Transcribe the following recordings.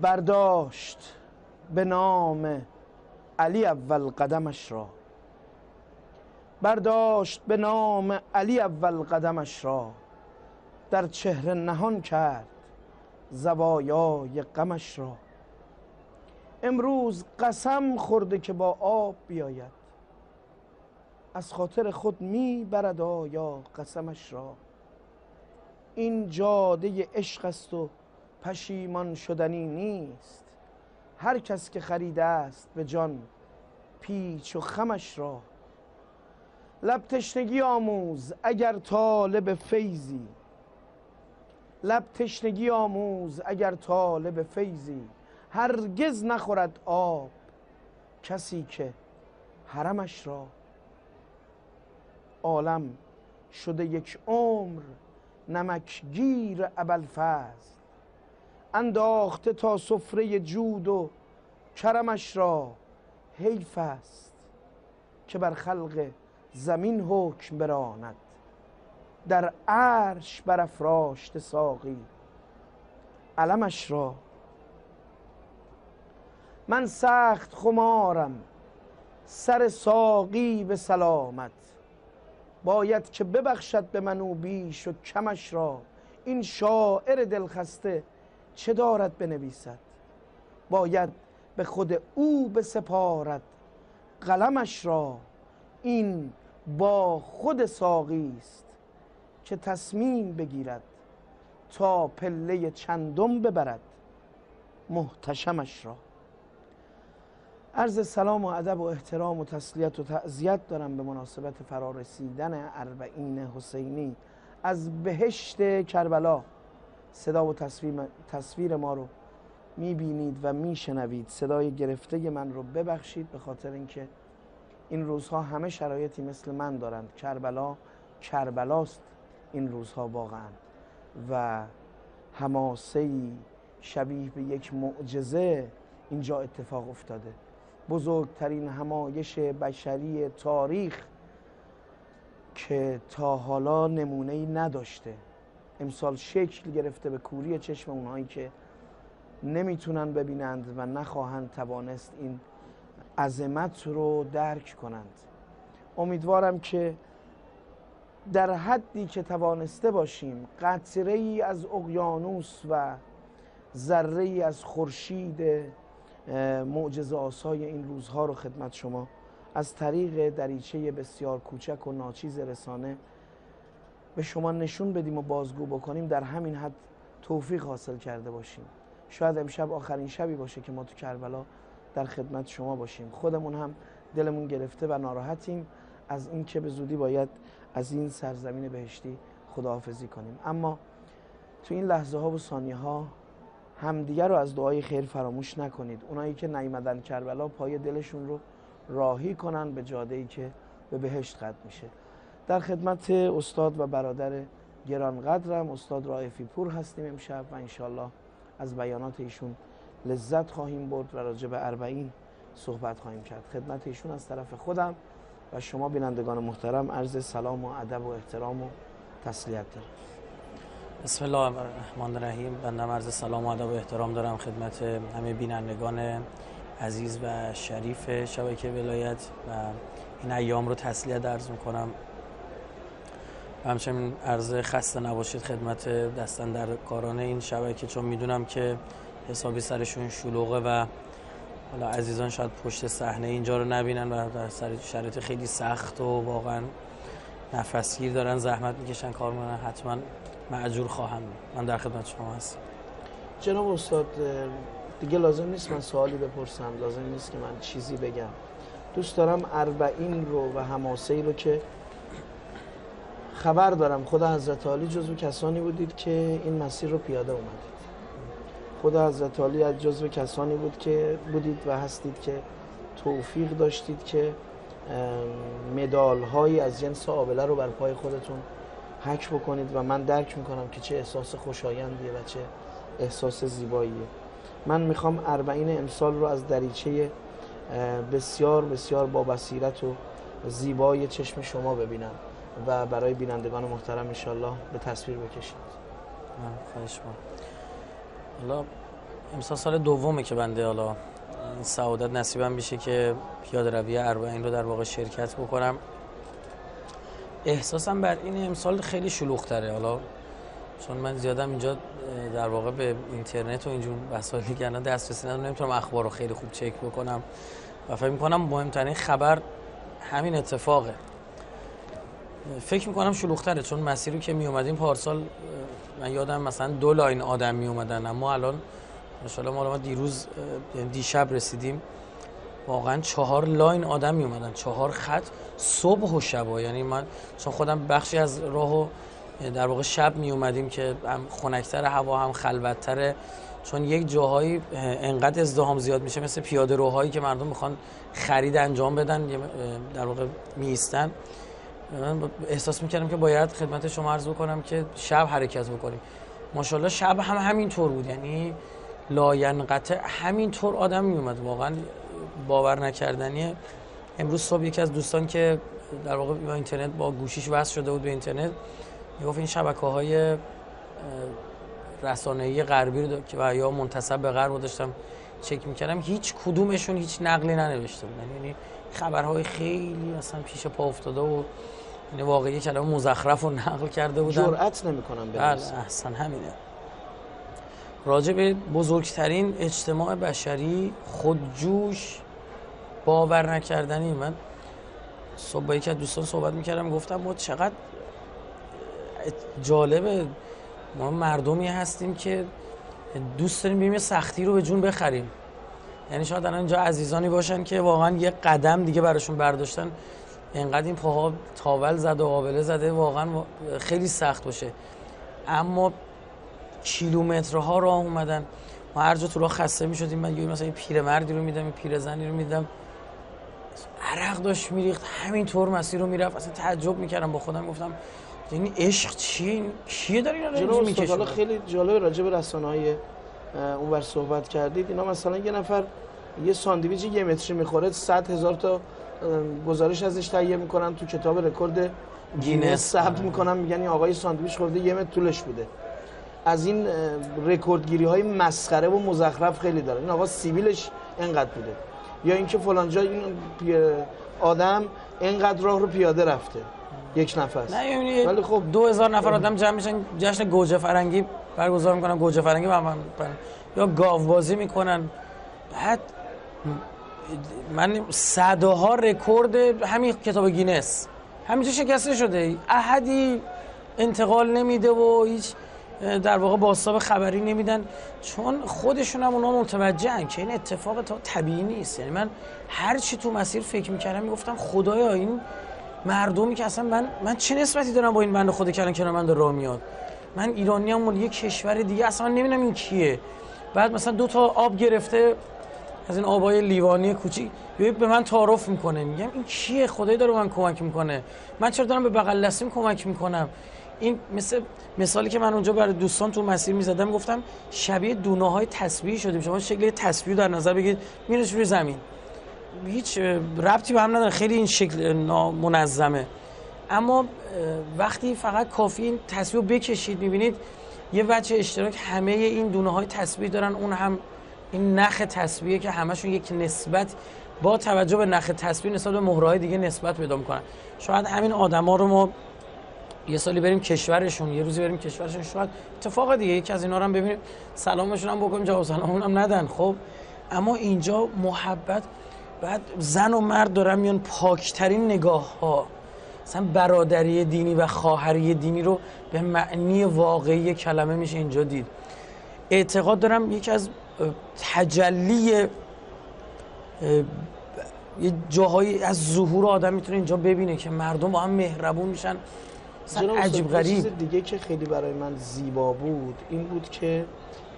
برداشت به نام علی اول قدمش را. برداشت به نام علی اول قدمش را. در چهره نهان کرد زوایای غمش را. امروز قسم خورده که با آب بیاید. از خاطر خود می برد آیا قسمش را. این جاده عشق است و پشیمان شدنی نیست. هر کس که خریده است به جان پیچ و خمش را. لب تشنگی آموز اگر طالب فیضی. لب تشنگی آموز اگر طالب فیضی. هرگز نخورد آب کسی که حرمش را. عالم شده یک عمر نمکگیر ابوالفضل انداخته تا سفره جود و کرمش را حیف است که بر خلق زمین حکم براند. در عرش برافراشته ساقی علمش را. من سخت خمارم سر ساقی به سلامت. باید که ببخشد به منو بیش و کمش را. این شاعر دلخسته چه دارد بنویسد؟ باید به خود او بسپارد قلمش را. این با خود ساقی است که تصمیم بگیرد تا پله چندم ببرد محتشمش را. عرض سلام و ادب و احترام و تسلیت و تعذیت دارم به مناسبت فرارسیدن اربعین حسینی از بهشت کربلا. صدا و تصویر, تصویر ما رو می‌بینید و میشنوید. صدای گرفته من رو ببخشید به خاطر اینکه این روزها همه شرایطی مثل من دارند. کربلا کربلاست این روزها واقعا. و هماسه شبیه به یک معجزه اینجا اتفاق افتاده. بزرگترین همایش بشری تاریخ که تا حالا نمونه ای نداشته. امسال شکل گرفته به کوری چشم اونهایی که نمی‌تونن ببینند و نخواهند توانست این عظمت رو درک کنند. امیدوارم که در حدی که توانسته باشیم قطره ای از اقیانوس و ذره ای از خورشید معجزه آسای این روزها رو خدمت شما. از طریق دریچه بسیار کوچک و ناچیز رسانه به شما نشون بدیم و بازگو بکنیم در همین حد توفیق حاصل کرده باشیم. شاید امشب آخرین شبی باشه که ما تو کربلا در خدمت شما باشیم. خودمون هم دلمون گرفته و ناراحتیم از اینکه به زودی باید از این سرزمین بهشتی خداحافظی کنیم. اما تو این لحظه ها و ثانیه ها همدیگه رو از دعای خیر فراموش نکنید. اونایی که نیمدن کربلا پای دلشون رو راهی کنن به جاده ای که به بهشت قد میشه. در خدمت استاد و برادر گرانقدرم استاد رائفی پور هستیم امشب و انشالله از بیانات ایشون لذت خواهیم برد و راجع به اربعین صحبت خواهیم کرد. خدمت ایشون از طرف خودم و شما بینندگان محترم عرض سلام و ادب و احترام و تسلیت دارم. بسم الله الرحمن الرحیم بنده عرض سلام و ادب و احترام دارم خدمت همه بینندگان عزیز و شریف شبکه ولایت و این ایام رو تسلیت عرض می‌کنم. همچنین عرض خسته نباشید خدمت دستن در کاران این شبکه چون می‌دونم که حسابی سرشون شلوغه و حالا عزیزان شاید پشت صحنه اینجا رو نبینن و در شرایط خیلی سخت و واقعا نفسگیر دارن زحمت می‌کشن کار می‌کنن حتما معجور خواهم من در خدمت شما هستم. جناب استاد دیگه لازم نیست من سوالی بپرسم لازم نیست که من چیزی بگم. دوست دارم اربعین رو و هماسه رو که خبر دارم. خدا حضرت عالی جزو کسانی بودید که این مسیر رو پیاده اومدید. خدا حضرت عالی از جزو کسانی بود که بودید و هستید که توفیق داشتید که مدال هایی از جنس آبله رو بر پای خودتون حک بکنید و من درک می‌کنم که چه احساس خوشایندیه و چه احساس زیباییه. من می‌خوام اربعین امسال رو از دریچه بسیار بسیار با بصیرت و زیبای چشم شما ببینم. و برای بینندگان محترم انشالله به تصویر بکشید. خواهش حالا امسال سال دومه که بنده حالا سعادت نصیبم بشه که پیاده روی اربعین رو در واقع شرکت بکنم. احساسم بر این امسال خیلی شلوغ تره حالا چون من زیادم اینجا در واقع به اینترنت و اینجور وسایل دیگه دسترسی ندارم نمی‌تونم اخبار رو خیلی خوب چک بکنم. و فکر می‌کنم مهمترین خبر همین اتفاقه. فکر می‌کنم شلوغتره چون مسیری که می اومدیم پارسال من یادم مثلا دو لاین آدم می اومدن اما الان ماشاءالله ما دیروز یعنی دیشب رسیدیم. واقعا چهار لاین آدم می اومدن چهار خط صبح و شب. یعنی من چون خودم بخشی از راهو در واقع شب می اومدیم که هم خنکتر هوا هم خلوتتره. چون یک جاهایی انقدر ازدحام زیاد میشه مثل پیاده روهایی که مردم می‌خوان خرید انجام بدن در واقع میستن من احساس می‌کردم که باید خدمت شما عرض بکنم که شب حرکت بکنیم. ماشاءالله شب هم همین طور بود. یعنی لاینقطع همین طور آدم میومد واقعا باور نکردنیه امروز صبح یکی از دوستان که در واقع با اینترنت با گوشیش وصل شده بود به اینترنت می‌گفت این شبکه های رسانه‌ای غربی رو که و یا منتسب به غرب داشتم چک می‌کردم. هیچ کدومشون هیچ نقلی ننوشته بودن یعنی خبرهای خیلی اصلا پیش پا افتاده و یعنی واقعی کلمه مزخرف رو نقل کرده بودن. جرأت نمی‌کنم بله احسن همینه. راجع به بزرگترین اجتماع بشری خودجوش باور نکردنی. من صبح با یکی از دوستان صحبت می‌کردم گفتم ما چقدر جالبه. ما مردمی هستیم که دوست داریم بیم سختی رو به جون بخریم. یعنی شاید الان اینجا عزیزانی باشن که واقعا یه قدم دیگه براشون برداشتن. اینقدر این پاها تاول زده و قابله زده واقعا خیلی سخت باشه. اما کیلومترها راه اومدن. ما هر جا تو راه خسته می شدیم من یه مثلا پیرمردی رو میدم پیرزنی رو میدم. عرق داشت میریخت همین طور مسیر رو می‌رفت. اصلا تعجب می‌کردم با خودم گفتم یعنی عشق چیه کیه داره اینا رو می‌کشه؟ خیلی جالب راجع به رسانه‌های اونور صحبت کردید اینا مثلا یه نفر یه ساندویچ یه متری می‌خوره 100 هزار تا گزارش ازش تهیه می‌کنن تو کتاب رکورد گینس. ثبت می‌کنن میگن این آقای ساندویچ خورده یه متر طولش بوده. از این رکوردگیری های مسخره و مزخرف خیلی داره. این آقا سیبیلش اینقدر بوده. یا اینکه فلان جا این آدم اینقدر راه رو پیاده رفته. یک نفس نه یعنی ولی خب 2000 نفر آدم جمع میشن جشن گوجه فرنگی برگزار می‌کنن گوجه فرنگی من یا گاو بازی می‌کنن. بعد من صدها رکورد همین کتاب گینس. همینجا شکسته شده. احدی انتقال نمیده و هیچ در واقع بازتاب خبری نمیدن. چون خودشون هم اونا متوجهن که این اتفاقا طبیعی نیست. یعنی من هر چی تو مسیر فکر می‌کردم می‌گفتم خدایا این مردمی که اصلا من من چه نسبتی دارم با این بنده خود کردن کنار من راه میاد؟ من ایرانی هم یه کشور دیگه اصلا نمی‌دونم این کیه. بعد مثلا دو تا آب گرفته از این آبای لیوانی کوچیک به من تعارف می‌کنه میگم این کیه؟ خدایی داره من کمک می‌کنه. من چرا دارم به بغل دستیم کمک می‌کنم؟ این مثل مثالی که من اونجا برای دوستان تو مسیر می‌زدم گفتم شبیه دونه های تسبیح شدیم شما شکل تسبیح در نظر بگید میره روی زمین. هیچ ربطی به هم نداره. خیلی این شکل منظمه. اما وقتی فقط کافی این رو بکشید می‌بینید یه وجه اشتراک همه این دونه های تسبیح دارن. اون هم این نخ تسبیحه که همشون یک نسبت با توجه به نخ تسبیح نسبت به مهرهای دیگه نسبت پیدا می‌کنن. شاید همین آدما رو ما یه سالی بریم کشورشون یه روزی بریم کشورشون. شاید اتفاق دیگه یکی از اینا رو هم ببینیم سلامشون هم بکنیم جواب سلامون هم ندن. خب اما اینجا محبت بعد زن و مرد دارن میان پاکترین نگاه ها مثلا برادری دینی و خواهری دینی رو به معنی واقعی کلمه میشه اینجا دید. اعتقاد دارم یکی از تجلی یه جاهایی از ظهور آدم می‌تونه اینجا ببینه که مردم با هم مهربون میشن. عجیب غریب. چیز دیگه که خیلی برای من زیبا بود این بود که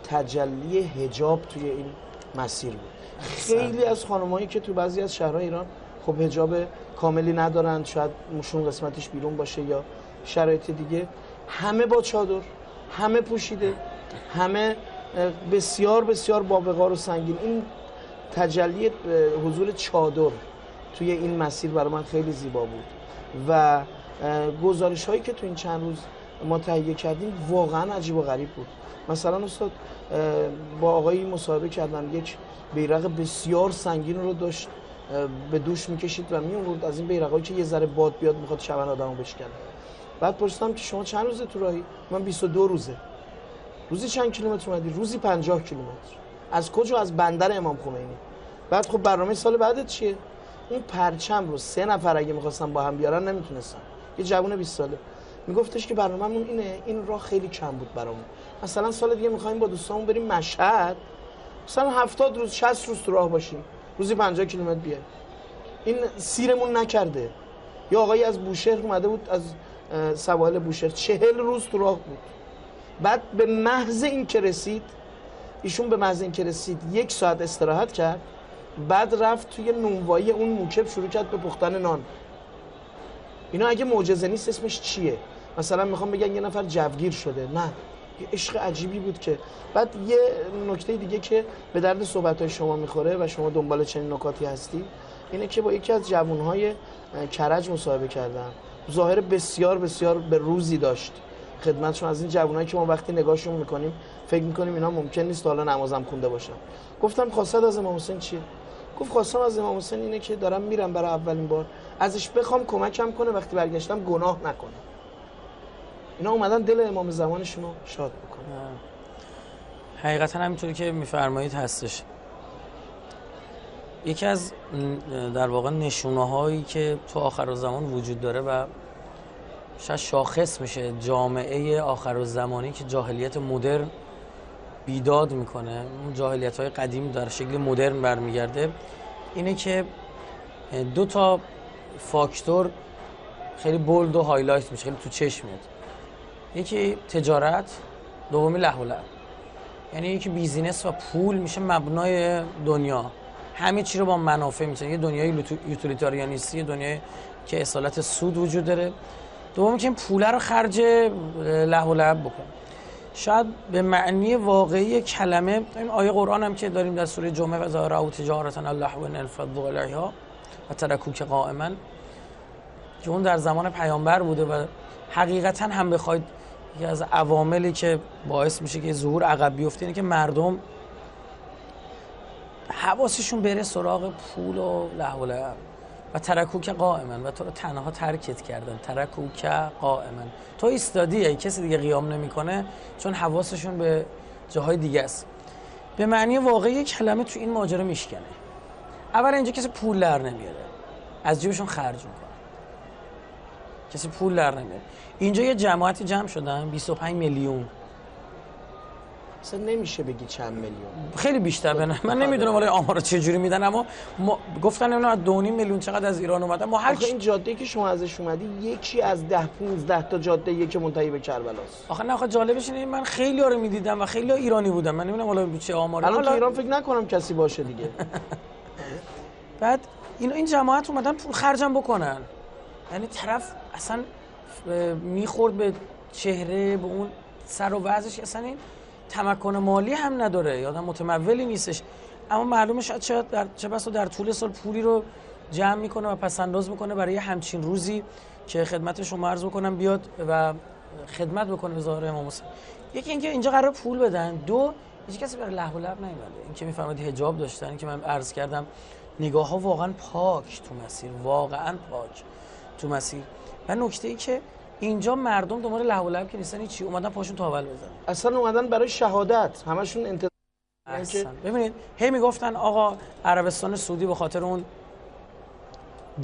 تجلی هجاب توی این مسیر بود. خیلی از خانمایی که تو بعضی از شهرهای ایران خب هجاب کاملی ندارن شاید مشون قسمتش بیرون باشه یا شرایط دیگه. همه با چادر همه پوشیده همه بسیار بسیار با وقار و سنگین. این تجلی حضور چادر توی این مسیر برای من خیلی زیبا بود. و گزارش هایی که تو این چند روز ما تهیه کردیم واقعا عجیب و غریب بود. مثلا استاد با آقایی مصاحبه کردم یک بیرق بسیار سنگین رو داشت. به دوش می‌کشید و میورد از این بیرقایی که یه ذره باد بیاد می‌خواد شبن آدمو بشکنه. بعد پرسیدم که شما چند روزه تو راهی؟ من 22 روزه. روزی چند کیلومتر اومدی؟ روزی 50 کیلومتر. از کجا؟ از بندر امام خمینی. بعد خب برنامه سال بعدت چیه؟ این پرچم رو سه نفر اگه می‌خواستن با هم بیارن نمی‌تونستن. یه جوون 20 ساله. میگفتش که برنامه‌مون اینه این راه خیلی کم بود برامون. مثلا سال دیگه می‌خوایم با دوستامون بریم مشهد. مثلا 70 روز 60 روز تو راه باشیم. روزی 50 کیلومتر بیایم این سیرمون نکرده. یا آقایی از بوشهر اومده بود از سواحل بوشهر. چهل روز تو راه بود. بعد به محض این که رسید ایشون به محض این که رسید یک ساعت استراحت کرد. بعد رفت توی نونوایی اون موکب شروع کرد به پختن نان. اینا اگه معجزه نیست اسمش چیه؟ مثلا می‌خوام بگن یه نفر جوگیر شده. نه. یه عشق عجیبی بود که بعد یه نکته دیگه که به درد صحبت های شما می‌خوره و شما دنبال چنین نکاتی هستی اینه که با یکی از جوانهای کرج مصاحبه کردم. ظاهر بسیار بسیار به روزی داشت. خدمتشون از این جوانایی که ما وقتی نگاهشون می‌کنیم فکر می‌کنیم اینا ممکن نیست حالا نمازم خونده باشن. گفتم خواستد از امام حسین چیه گفت خواستم از امام حسین اینه که دارم میرم برای اولین بار. ازش بخوام کمکم کنه وقتی برگشتم گناه نکنه. اینا اومدن دل امام زمانشون رو شاد بکنه حقیقتا همینطوری که میفرمایید هستش. یکی از در واقع نشونه هایی که تو آخر زمان وجود داره و شاید شاخص میشه جامعه آخر زمانی که جاهلیت مدرن بیداد می‌کنه اون جاهلیت های قدیم در شکل مدرن برمیگرده اینه که دو تا فاکتور خیلی bold و highlight میشه خیلی تو چشم میاد. یکی تجارت دومی لهو یعنی یکی بیزینس و پول میشه مبنای دنیا. همه چی رو با منافع میشه یه دنیای یوتیلیتاریانیستی دنیای که اصالت سود وجود داره. دومی که این پوله رو خرج لحو لعب بکن شاید به معنی واقعی کلمه این آیه قرآن هم که داریم در سوره جمعه و ظاهره و تجارتا الله و انفض علیها و ترکوک قائما که اون در زمان پیامبر بوده و حقیقتا هم بخواید یکی از عواملی که باعث میشه که ظهور عقب بیفته اینه که مردم حواسشون بره سراغ پول و لحو و ترکوک قائما و تو رو تنها ترکت کردن. ترکوک قائما تو ایستادی ای کسی دیگه قیام نمی‌کنه چون حواسشون به جاهای دیگه است. به معنی واقعی کلمه تو این ماجرا میشکنه. اول اینجا کسی پول در نمیاره. از جیبشون خرج می‌کنه. کسی پول در نمیاره. اینجا یه جماعتی جمع شدن 25 میلیون. اصلا نمیشه بگی چند میلیون. خیلی بیشتر بنه من نمی‌دونم ولی آمارا چه جوری میدن اما ما گفتن اینا از 2.5 میلیون چقدر از ایران اومدن. ما هر این جاده که شما ازش اومدی یکی از 10 15 تا جاده یکی که منتهی به کربلاست. آخه نه آخه جالبش اینه من خیلی رو می‌دیدم و خیلی ها ایرانی بودم من نمی‌دونم حالا چه آماری. الان تو ایران فکر نکنم کسی باشه دیگه. بعد این این جماعت اومدن پول خرجم بکنن. یعنی طرف اصلا می‌خورد به چهره به اون سر و وضعش. اصلا این تمکن مالی هم نداره. یادم متمولی نیستش. اما معلومه شاید شاید در چه بسا در طول سال پولی رو جمع می‌کنه و پس انداز می‌کنه برای همچین روزی که خدمت شما عرض بکنم بیاد و خدمت بکنه به ظاهر امام حسین. یکی اینکه اینجا قرار پول بدن. دو هیچ کسی برای لهو لب نیومده. اینکه می‌فهمید حجاب داشتن. اینکه من عرض کردم نگاه ها واقعا پاک تو مسیر. واقعا پاک تو مسیر. و نکته ای که اینجا مردم دنبال لهو لب که نیستن چی اومدن پاشون تاول بزنن. اصلا اومدن برای شهادت. همشون انتظار ببینید هی می‌گفتن آقا عربستان سعودی به خاطر اون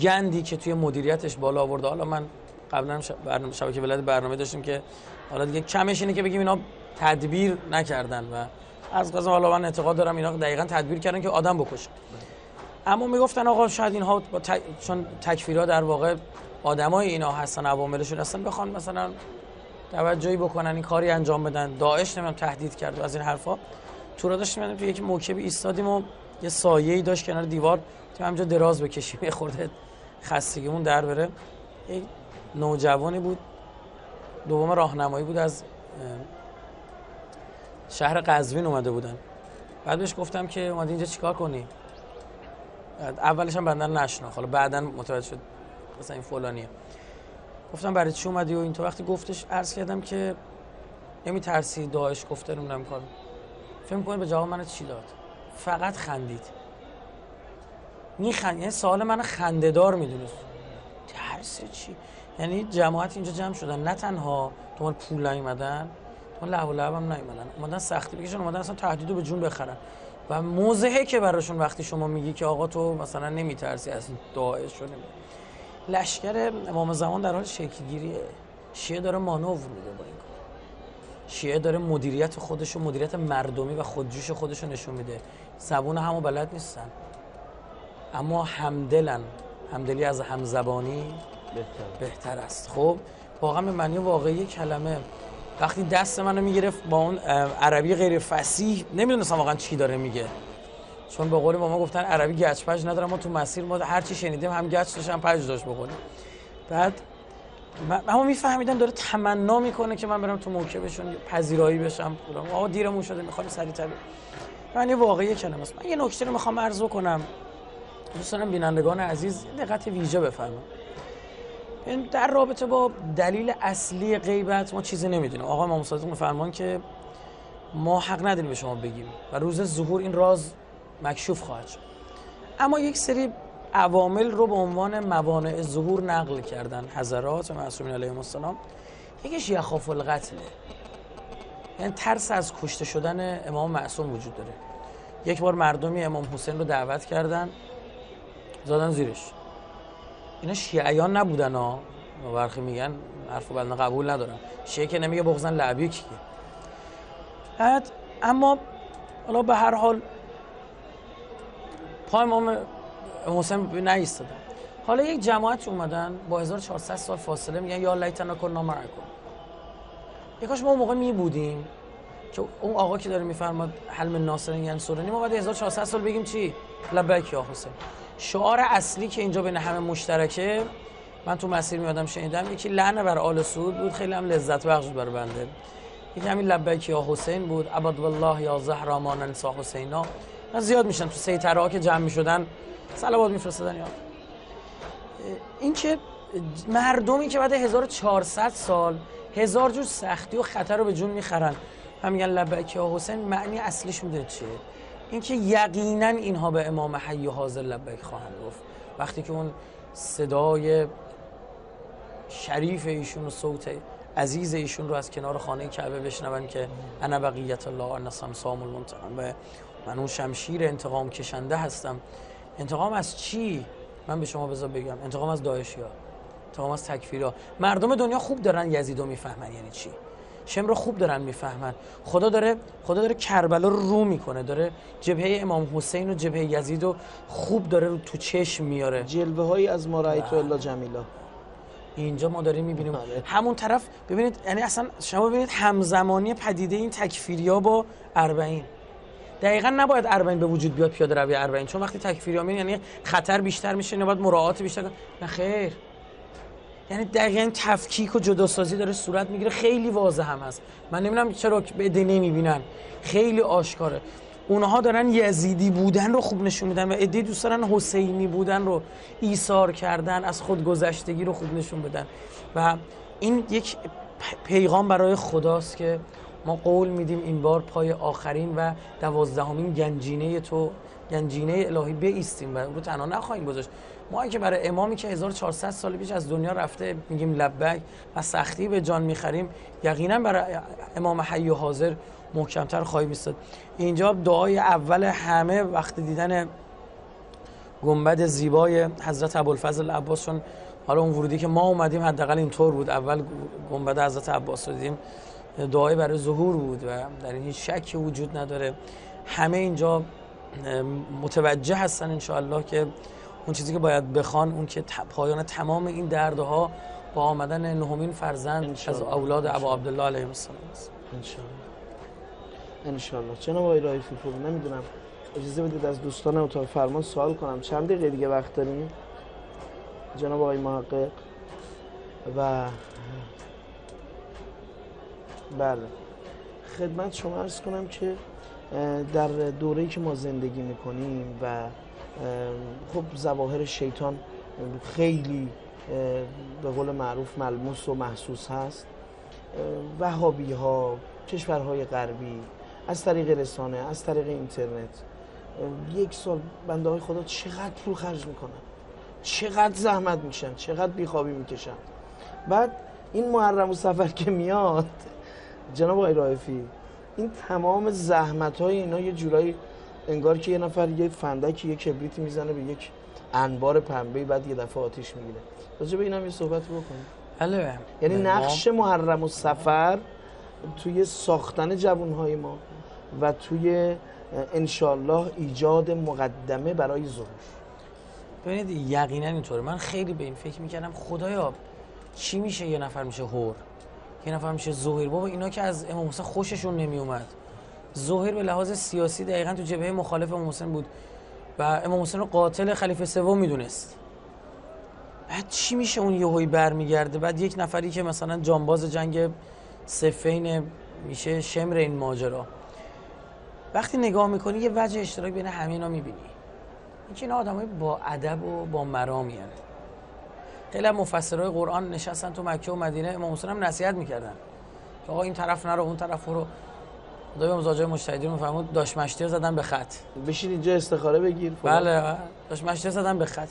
گندی که توی مدیریتش بالا آورده. حالا من قبلا برنامه شبکه ولایت برنامه داشتیم که حالا دیگه کمش اینه که بگیم اینا تدبیر نکردن و از قضا حالا من اعتقاد دارم اینا دقیقا تدبیر کردن که آدم بکشن اما می‌گفتن آقا شاید اینها با ت... چون تکفیرها در واقع آدمای اینا هستن عواملشون هستن بخوان مثلا توجهی بکنن این کاری انجام بدن. داعش نمیم تهدید کرد از این حرفا. تو را داشتیم تو یک موکب ایستادیم و یه سایه‌ای داشت کنار دیوار. تو همجا دراز بکشیم یه خورده خستگیمون در بره. یک نوجوانی بود دوم راهنمایی بود از شهر قزوین اومده بودن. بعد بهش گفتم که اومدی اینجا چیکار کنی؟ اولش هم بندن نشنا حالا بعدا متوجه شد. مثلا این فلانیه. گفتم برای چی اومدی و این تو وقتی گفتش عرض کردم که نمی ترسی داعش گفته نمی‌دونم کار. فکر کنید به جواب من چی داد؟ فقط خندید. میخند یعنی سوال من خندهدار می‌دونست. ترس چی؟ یعنی جماعت اینجا جمع شدن. نه تنها تو پول نیومدن تو لعب و لعب هم نیومدن. اومدن سختی بکشن اومدن اصلا تهدیدو به جون بخرن. و موزهه که براشون وقتی شما میگی که آقا تو مثلا نمیترسی از داعش رو نمی لشکر امام زمان در حال شکلگیریه شیعه داره مانور میده با این کار. شیعه داره مدیریت خودش و مدیریت مردمی و خودجوش خودش رو نشون میده. زبون همو بلد نیستن. اما همدلن. همدلی از همزبانی بهتر, بهتر است. خب واقعا به معنی واقعی کلمه. وقتی دست منو می‌گرفت با اون عربی غیر فصیح نمی‌دونستم واقعا چی داره میگه. چون به قول ما گفتن عربی گچ پج نداره ما تو مسیر ما هر چی شنیدیم هم گچ داشت هم پج داشت بقولیم بعد اما میفهمیدم داره تمنا می‌کنه که من برم تو موکبشون پذیرایی بشم آقا دیرمون شده می‌خوام سریع معنی واقعی کلمه است. من یه نکته رو می‌خوام عرض کنم دوست دارم بینندگان عزیز دقت ویژه بفهمن در رابطه با دلیل اصلی غیبت ما چیزی نمی‌دونیم. آقا امام صادق میفرمان که ما حق نداریم به شما بگیم و روز ظهور این راز مکشوف خواهد شد. اما یک سری عوامل رو به عنوان موانع ظهور نقل کردن. حضرات معصومین علیهم السلام. یکیش یخاف القتله یعنی ترس از کشته شدن امام معصوم وجود داره. یک بار مردمی امام حسین رو دعوت کردن زادن زیرش. اینا شیعیان نبودن ها. برخی میگن حرف بلنه قبول ندارم شیعه که نمیگه بغزن لعبی کیه. اما حالا به هر حال پای امام حسین نایستادن حالا یک جماعت اومدن با 1400 سال فاصله میگن یا لیتنا کن کن یکاش ما اون موقع می بودیم که اون آقا که داره میفرماد حلم ناصرین یعنی سورانی ما بعد 1400 سال بگیم چی؟ لبیک یا حسین. شعار اصلی که اینجا بین همه مشترکه من تو مسیر میادم شنیدم یکی لعنه بر آل سعود بود خیلی هم لذت بخش بود برای بنده. یکی همین لبیک یا حسین بود عبد والله یا زهرا نسا حسینا. زیاد میشن تو سیطره که جمع می‌شدن صلوات میفرستادن یا این که مردمی که بعد 1400 سال هزار جور سختی و خطر رو به جون می‌خرن. هم میگن لبیک یا حسین معنی اصلیش می‌دونه چیه؟ اینکه یقینا اینها به امام حی حاضر لبک خواهند گفت. وقتی که اون صدای شریف ایشون و صوت عزیز ایشون رو از کنار خانه کعبه بشنون که انا بقیت الله ان سام المنتقم. و من اون شمشیر انتقام کشنده هستم. انتقام از چی؟ من به شما بذار بگم. انتقام از داعشی ها انتقام از تکفیرها مردم دنیا خوب دارن یزیدو می‌فهمن. یعنی چی؟ شم رو خوب دارن می‌فهمن. خدا داره خدا داره کربلا رو رو می‌کنه. داره جبهه امام حسین و جبهه یزید رو خوب داره رو تو چشم میاره. جلوه هایی از ما رایت الله جمیلا. اینجا ما داریم می‌بینیم. بله. همون طرف ببینید یعنی اصلا شما ببینید همزمانی پدیده این تکفیریا با اربعین. دقیقا نباید اربعین به وجود بیاد پیاده روی اربعین چون وقتی تکفیریا یعنی خطر بیشتر میشه نباید مراعات بیشتر نه خیر. یعنی دقیقا تفکیک و جداسازی داره صورت می‌گیره. خیلی واضح هم هست. من نمی‌دونم چرا به عده نمی‌بینن. خیلی آشکاره. اونها دارن یزیدی بودن رو خوب نشون میدن و عده دوست دارن حسینی بودن رو ایثار کردن از خود گذشتگی رو خوب نشون بدن. و این یک پیغام برای خداست که ما قول میدیم این بار پای آخرین و دوازدهمین گنجینه تو گنجینه الهی بیستیم و رو تنها نخواهیم گذاشت. ما که برای امامی که 1400 سال پیش از دنیا رفته میگیم لبک و سختی به جان می‌خریم یقینا برای امام حی و حاضر محکمتر خواهیم ایستاد. اینجا دعای اول همه وقت دیدن گنبد زیبای حضرت ابوالفضل عباس چون حالا اون ورودی که ما اومدیم حداقل اینطور بود. اول گنبد حضرت عباس رو دیدیم. دعای برای ظهور بود و در این شکی وجود نداره. همه اینجا متوجه هستن ان که اون چیزی که باید بخوان اون که پایان تمام این دردها با آمدن نهمین فرزند از اولاد ابا عبدالله علیه السلام است. انشالله جناب آقای رایفی پور نمی‌دونم اجازه بدید از دوستان اتاق فرمان سوال کنم. چند دقیقه دیگه وقت داریم؟ جناب آقای محقق و بله. خدمت شما ارز کنم که در دوره‌ای که ما زندگی می‌کنیم و خب زواهر شیطان خیلی به قول معروف ملموس و محسوس هست. وهابی ها کشورهای غربی از طریق رسانه از طریق اینترنت. یک سال بنده های خدا چقدر پول خرج می‌کنن. چقدر زحمت میشن چقدر بیخوابی می‌کشن. بعد این محرم و سفر که میاد جناب آقای رائفی این تمام زحمت های اینا یه جورایی انگار که یه نفر یه فندکی یه کبریت می‌زنه به یک انبار پنبه بعد یه دفعه آتیش می‌گیره. راجع به اینم یه صحبت بکنیم. بله. یعنی نقش محرم و سفر توی ساختن جوانهای ما و توی انشالله ایجاد مقدمه برای ظهور ببینید یقینا اینطوره. من خیلی به این فکر می‌کردم خدایا چی میشه یه نفر میشه هور؟ یه نفر میشه ظهیر. بابا اینا که از امام حسین خوششون نمیومد. ظهیر به لحاظ سیاسی دقیقا تو جبهه مخالف امام حسین بود و امام حسین رو قاتل خلیفه سوم می‌دونست. بعد چی میشه اون یهویی برمیگرده؟ بعد یک نفری که مثلا جانباز جنگ سفین میشه شمر این ماجرا. وقتی نگاه می‌کنی یه وجه اشتراک بین همه اینا می‌بینی. اینکه اینا آدمای با ادب و با مرامی هست خیلی مفسرهای قرآن نشستن تو مکه و مدینه. امام حسین هم نصیحت می‌کردن که آقا این طرف نرو اون طرف رو خدای مزاجای مجتهدین میفرمود داش مشتی زدن به خط. بشین اینجا استخاره بگیر. بله داش مشتی زدن به خط.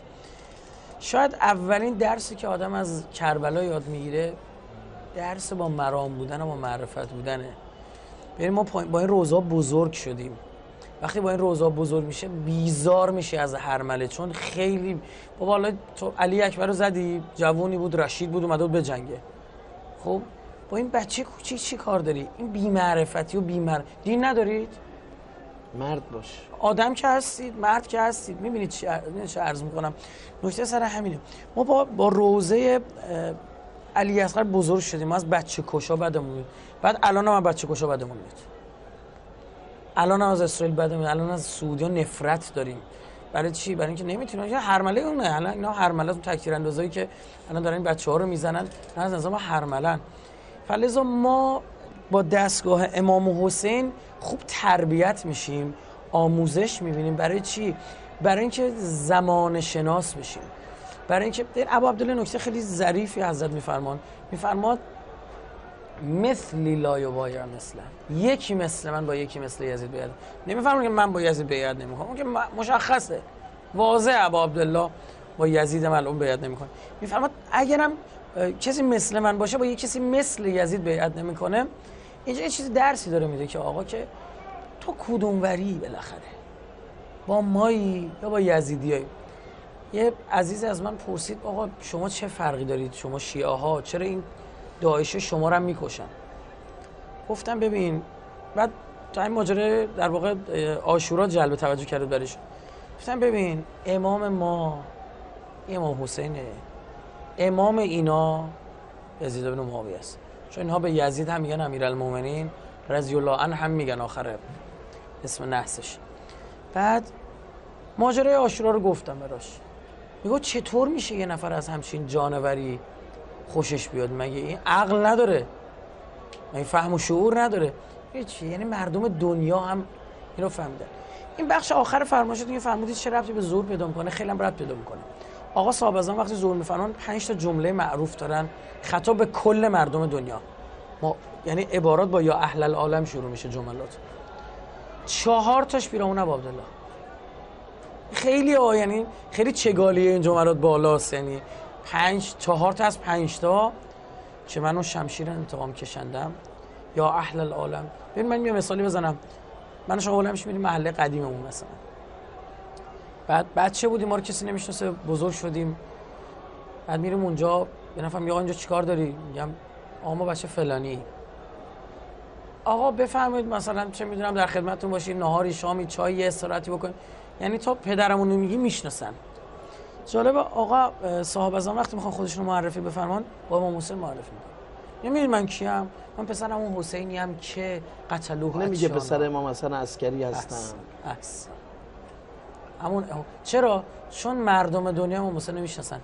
شاید اولین درسی که آدم از کربلا یاد می‌گیره درس با مرام بودن و با معرفت بودنه. ببین ما با این روزا بزرگ شدیم. وقتی با این روزا بزرگ میشه بیزار میشه از هرمله چون خیلی بابا حالا تو علی اکبر رو زدی جوونی بود رشید بود اومده بود به جنگه. خب با این بچه کوچیک چی کار داری؟ این بی‌معرفتی و بیمر دین ندارید؟ مرد باش. آدم که هستید مرد که هستید. می‌بینید چی عرض می‌کنم. نکته سر همینه. ما با, با روزه علی اصغر بزرگ شدیم. ما از بچه کشا بدمون بعد الان هم بچه کشا بدمون میاد الان از اسرائیل بدمون الان از سعودی نفرت داریم. برای چی؟ برای اینکه نمی‌تونن. یا هرمله اونه. الان اینا هرمله اون تکثیر اندازایی که الان دارن بچه ها رو می‌زنن. نه از نظام هرملن فلزا ما با دستگاه امام حسین خوب تربیت میشیم آموزش می‌بینیم. برای چی؟ برای اینکه زمان شناس بشیم. برای اینکه ابو عبدالله نکته خیلی ظریفی حضرت میفرمان میفرماد مثلی لا یبایر مثلا یکی مثل من با یکی مثل یزید بیاد. نمیفرمان که من با یزید بیاد نمی‌کنم اون که مشخصه. واضح ابو عبدالله با یزید ملعون بیاد نمی‌کنه میفرماد اگرم کسی مثل من باشه با یه کسی مثل یزید بیعت نمی‌کنه اینجا یه چیزی درسی داره میده که آقا که تو کدوم وری بالاخره؟ با مایی یا با یزیدیایی؟ یه عزیز از من پرسید آقا شما چه فرقی دارید؟ شما شیعه ها چرا این داعش شما رو می‌کشن. گفتم ببین بعد تا این ماجرا در واقع آشورا جلب توجه کرد برش. گفتم ببین امام ما امام حسینه. امام اینا یزید بن معاویه است. چون اینها به یزید هم میگن امیرالمومنین. رضی الله عنه هم میگن آخره اسم نحسش. بعد ماجرای آشورا رو گفتم براش. میگو چطور میشه یه نفر از همچین جانوری خوشش بیاد. مگه این عقل نداره؟ مگه فهم و شعور نداره؟ چی یعنی مردم دنیا هم اینو فهمیدن. این بخش آخر فرمایشات دیگه فرمودید چه ربطی به زور پیدا می‌کنه؟ خیلی هم ربط پیدا می‌کنه. آقا صاحب وقتی زور میفرمان پنج تا جمله معروف دارن. خطاب به کل مردم دنیا. ما یعنی عبارات با یا اهل العالم شروع میشه جملات. چهار تاش پیرامون عبدالله. خیلی ها یعنی خیلی چگالیه این جملات بالاست. یعنی پنج چهار تا از پنج تا چه منو شمشیر انتقام کشندم. یا اهل العالم. ببین من یه مثالی بزنم. من شما بولم میریم محله قدیممون مثلا. بعد بچه بودیم؟ ما رو کسی نمی‌شناسه بزرگ شدیم. بعد میریم اونجا یه نفر میگه اینجا چیکار داری؟ میگم آقا بچه فلانی. آقا بفرمایید مثلا چه می‌دونم در خدمتتون باشید نهاری شامی چای استراحتی بکن. یعنی تا پدرمون میگی می‌شناسن. جالب آقا صاحب از وقتی می‌خوان خودشون معرفی بفرمان با امام حسین معرفی می‌کنن. یعنی من کیم؟ من پسرم اون حسینی هم که قتلوه نمیگه پسر امام حسن عسکری هستم اص. همون چرا؟ چون مردم دنیا امام حسین نمی‌شناسن.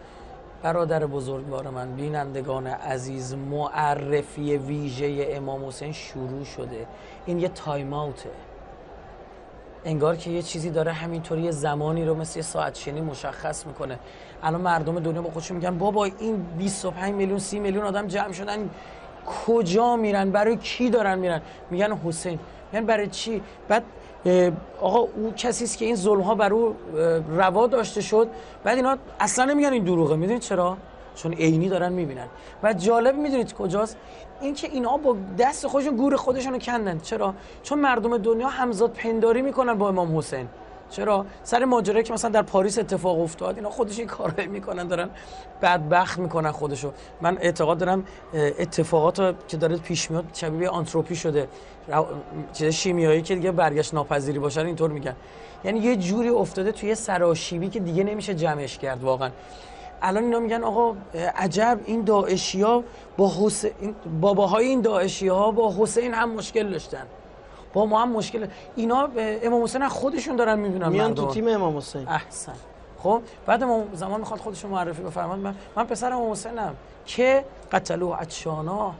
برادر بزرگوار من بینندگان عزیز معرفی ویژه امام حسین شروع شده. این یه تایم اوته انگار که یه چیزی داره همینطوری زمانی رو مثل یه ساعت شنی مشخص می‌کنه. الان مردم دنیا با خودشون میگن بابا این 25 میلیون 30 میلیون آدم جمع شدن. کجا میرن؟ برای کی دارن میرن؟ میگن حسین. میگن برای چی؟ بعد آقا او کسی است که این ظلم ها بر او روا داشته شد. بعد اینا اصلا نمیگن این دروغه. می‌دونید چرا؟ چون عینی دارن می‌بینن. و جالب می‌دونید کجاست؟ اینکه اینا با دست خودشون گور خودشون رو کندن. چرا؟ چون مردم دنیا همزاد پنداری می‌کنن با امام حسین. چرا؟ سر ماجرایی که مثلا در پاریس اتفاق افتاد اینا خودش این کارایی می‌کنن دارن بدبخت می‌کنن خودشو. من اعتقاد دارم اتفاقات که داره پیش میاد شبیه آنتروپی شده. چیز شیمیایی که دیگه برگشت ناپذیری باشه اینطور میگن. یعنی یه جوری افتاده توی سراشیبی که دیگه نمیشه جمعش کرد واقعا. الان اینا میگن آقا عجب این داعشی ها با حسین باباهای این داعشی ها با حسین هم مشکل داشتن. با ما هم مشکل اینا امام حسین خودشون دارن می‌بینن میان تو تیم امام حسین. احسن. خب بعد امام زمان می‌خواد خودشون معرفی بفرماد. من من پسر امام حسینم که قتلوه عطشانا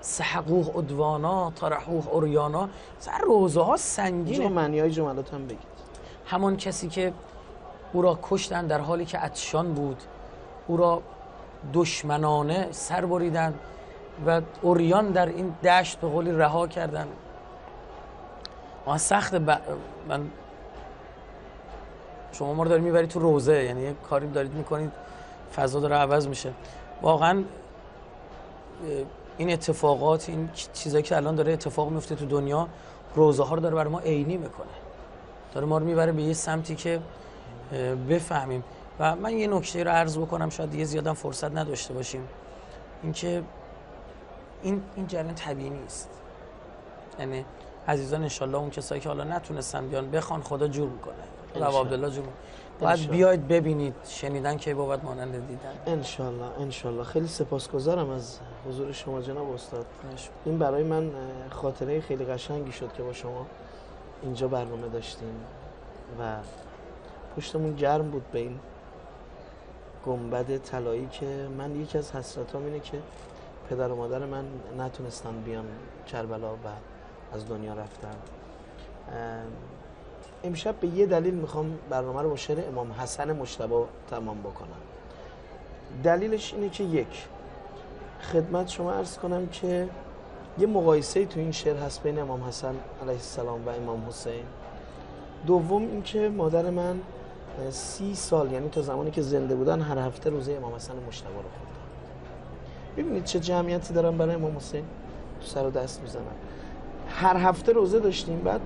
سحقوه ادوانا طرحوه اوریانا سر روزه ها سنگینه. معنی های جملات هم بگید. همون کسی که او را کشتن در حالی که عطشان بود. او را دشمنانه سر بریدن و اوریان در این دشت به قولی رها کردن ما سخت من شما ما رو دارید می‌برید تو روزه یعنی یه کاری دارید می‌کنید فضا داره عوض میشه. واقعا این اتفاقات این چیزایی که الان داره اتفاق میفته تو دنیا روزه ها رو داره برای ما عینی می‌کنه. داره ما رو می‌بره به یه سمتی که بفهمیم. و من یه نکته رو عرض بکنم شاید دیگه زیادم فرصت نداشته باشیم. اینکه این این جریان طبیعی نیست. یعنی عزیزان انشالله اون کسایی که حالا نتونستن بیان بخوان خدا جور می‌کنه. خدا عبدالله جور باید بیاید ببینید شنیدن که بابت مانند دیدن. انشالله انشالله خیلی سپاسگزارم از حضور شما جناب استاد. این برای من خاطره خیلی قشنگی شد که با شما اینجا برنامه داشتیم و پشتمون گرم بود به این گنبد طلایی که من یکی از حسرتام اینه که پدر و مادر من نتونستن بیان کربلا و از دنیا رفتن. امشب به یه دلیل می‌خوام برنامه رو با شعر امام حسن مشتبه تمام بکنم. دلیلش اینه که یک خدمت شما ارز کنم که یه مقایسه تو این شعر هست بین امام حسن علیه السلام و امام حسین. دوم اینکه مادر من سی سال یعنی تا زمانی که زنده بودن هر هفته روزه امام حسن مشتبه رو خوندن ببینید چه جمعیتی دارن برای امام حسین تو سر و دست می‌زنن. هر هفته روزه داشتیم بعد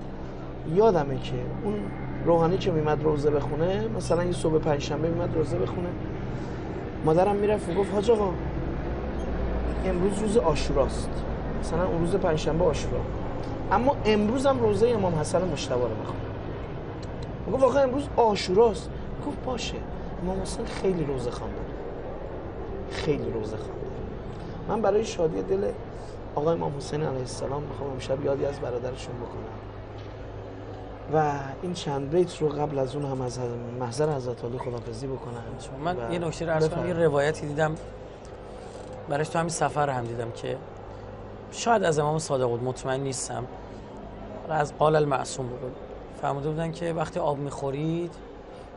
یادمه که اون روحانی که میمد روزه بخونه مثلا یه صبح پنجشنبه میمد روزه بخونه. مادرم می‌رفت و گفت حاج آقا امروز روز آشوراست مثلا اون روز پنجشنبه آشورا اما امروز هم روزه امام حسن مشتبه رو بخونه گفت واقعا امروز آشوراست. گفت باشه. امام حسین خیلی روزه خوانده خیلی روزه خوانده من برای شادی دل آقای امام حسین علیه السلام می‌خوام امشب یادی از برادرشون بکنم. و این چند بیت رو قبل از اون هم از محضر حضرت علی خدافزی بکنم. من یه نکته رو عرض کنم یه روایتی دیدم. برایش تو همین سفر هم دیدم که شاید از امام صادق بود مطمئن نیستم. از قال المعصوم بود. فرموده بودن که وقتی آب می‌خورید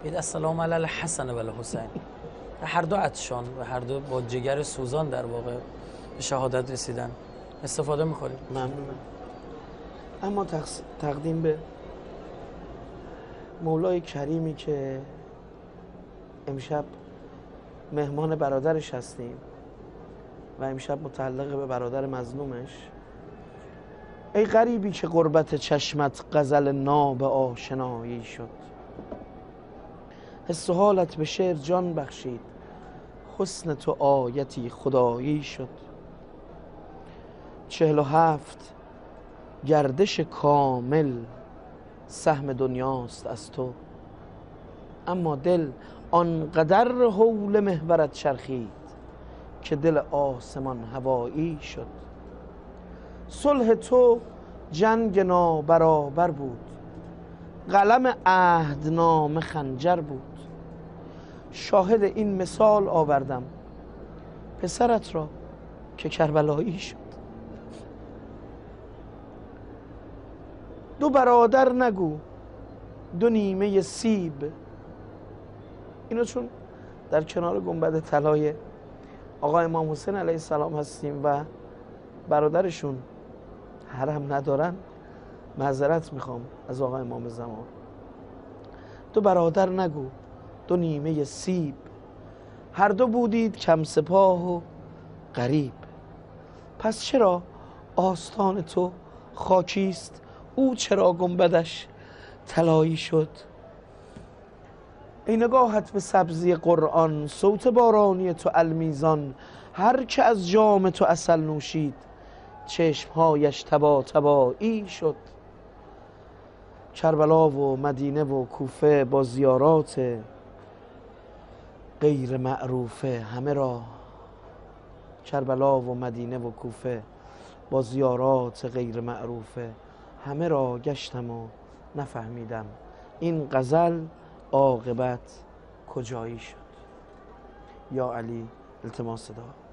بید السلام علی الحسن و الحسین. هر دو عطشان و هر دو با جگر سوزان در واقع به شهادت رسیدن. استفاده می‌کنیم ممنونم. اما تقدیم به مولای کریمی که امشب مهمان برادرش هستیم و امشب متعلق به برادر مظلومش. ای غریبی که قربت چشمت غزل ناب آشنایی شد. حس حالت به شعر جان بخشید. حسن تو آیتی خدایی شد. چهل و هفت گردش کامل سهم دنیاست از تو. اما دل آنقدر حول محورت چرخید که دل آسمان هوایی شد. صلح تو جنگ نابرابر بود. قلم عهدنامه خنجر بود. شاهد این مثال آوردم. پسرت را که کربلایی شد. دو برادر نگو. دو نیمه سیب. اینو چون در کنار گنبد طلای آقا امام حسین علیه السلام هستیم و برادرشون حرم ندارن معذرت می‌خوام از آقا امام زمان. تو برادر نگو دو نیمه سیب. هر دو بودید کم سپاه و غریب. پس چرا آستان تو خاکیست؟ او چرا گنبدش طلایی شد؟ ای نگاهت به سبزی قرآن صوت بارانی تو المیزان. هر که از جام تو اصل نوشید چشمهایش تبا تبایی شد. کربلا و مدینه و کوفه با زیارات غیر معروفه همه را کربلا و مدینه و کوفه با زیارات غیر معروفه همه را گشتم و نفهمیدم این غزل عاقبت کجایی شد. یا علی التماس صدا